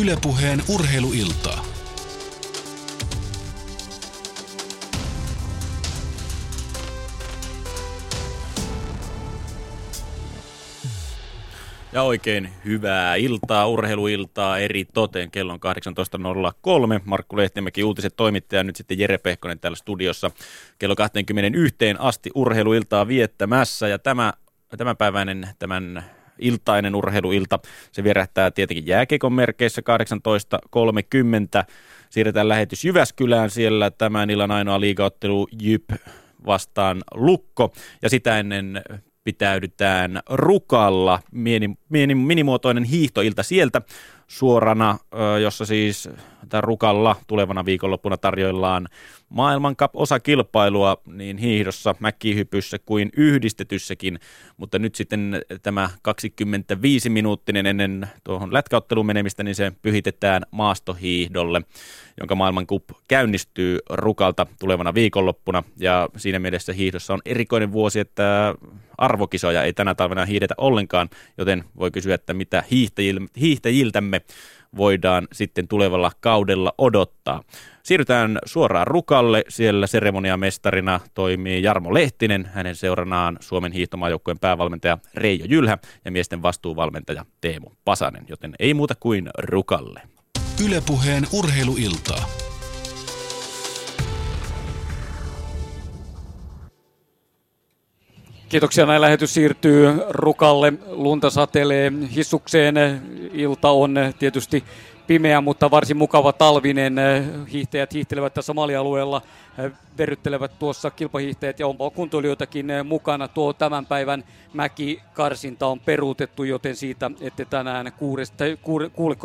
Ylepuheen urheiluiltaa. Ja oikein hyvää iltaa, urheiluiltaa eri toteen. Kello on 18.03. Markku Lehtimäki, uutiset toimittaja, nyt sitten Jere Pehkonen täällä studiossa. Kello 21 asti urheiluiltaa viettämässä. Ja tämä, tämänpäiväinen, tämän iltainen urheiluilta, se vierähtää tietenkin jääkeikon merkeissä 18.30. Siirretään lähetys Jyväskylään siellä tämän illan ainoa liigaottelu Jyp vastaan Lukko. Ja sitä ennen pitäydytään Rukalla, mieni, mieni, minimuotoinen hiihtoilta sieltä suorana, jossa siis Rukalla tulevana viikonloppuna tarjoillaan maailman osakilpailua niin hiihdossa, mäkihypyssä kuin yhdistetyssäkin, mutta nyt sitten tämä 25-minuuttinen ennen tuohon lätkäotteluun menemistä, niin se pyhitetään maastohiihdolle, jonka maailmankup käynnistyy Rukalta tulevana viikonloppuna, ja siinä mielessä hiihdossa on erikoinen vuosi, että arvokisoja ei tänä talvena hiihdetä ollenkaan, joten voi kysyä, että mitä hiihtäjiltämme voidaan sitten tulevalla kaudella odottaa. Siirrytään suoraan Rukalle. Siellä seremoniamestarina toimii Jarmo Lehtinen. Hänen seuranaan Suomen hiihtomaajoukkueen päävalmentaja Reijo Jylhä ja miesten vastuuvalmentaja Teemu Pasanen. Joten ei muuta kuin Rukalle. Ylepuheen urheiluiltaa. Kiitoksia. Näin lähetys siirtyy Rukalle. Lunta satelee hissukseen. Ilta on tietysti pimeä, mutta varsin mukava talvinen. Hiihtäjät hiihtelevät tässä malialueella, verryttelevät tuossa kilpahiihtäjät ja onpa kuntoilijoitakin mukana. Tuo tämän päivän mäkikarsinta on peruutettu, joten siitä ette tänään kuuleko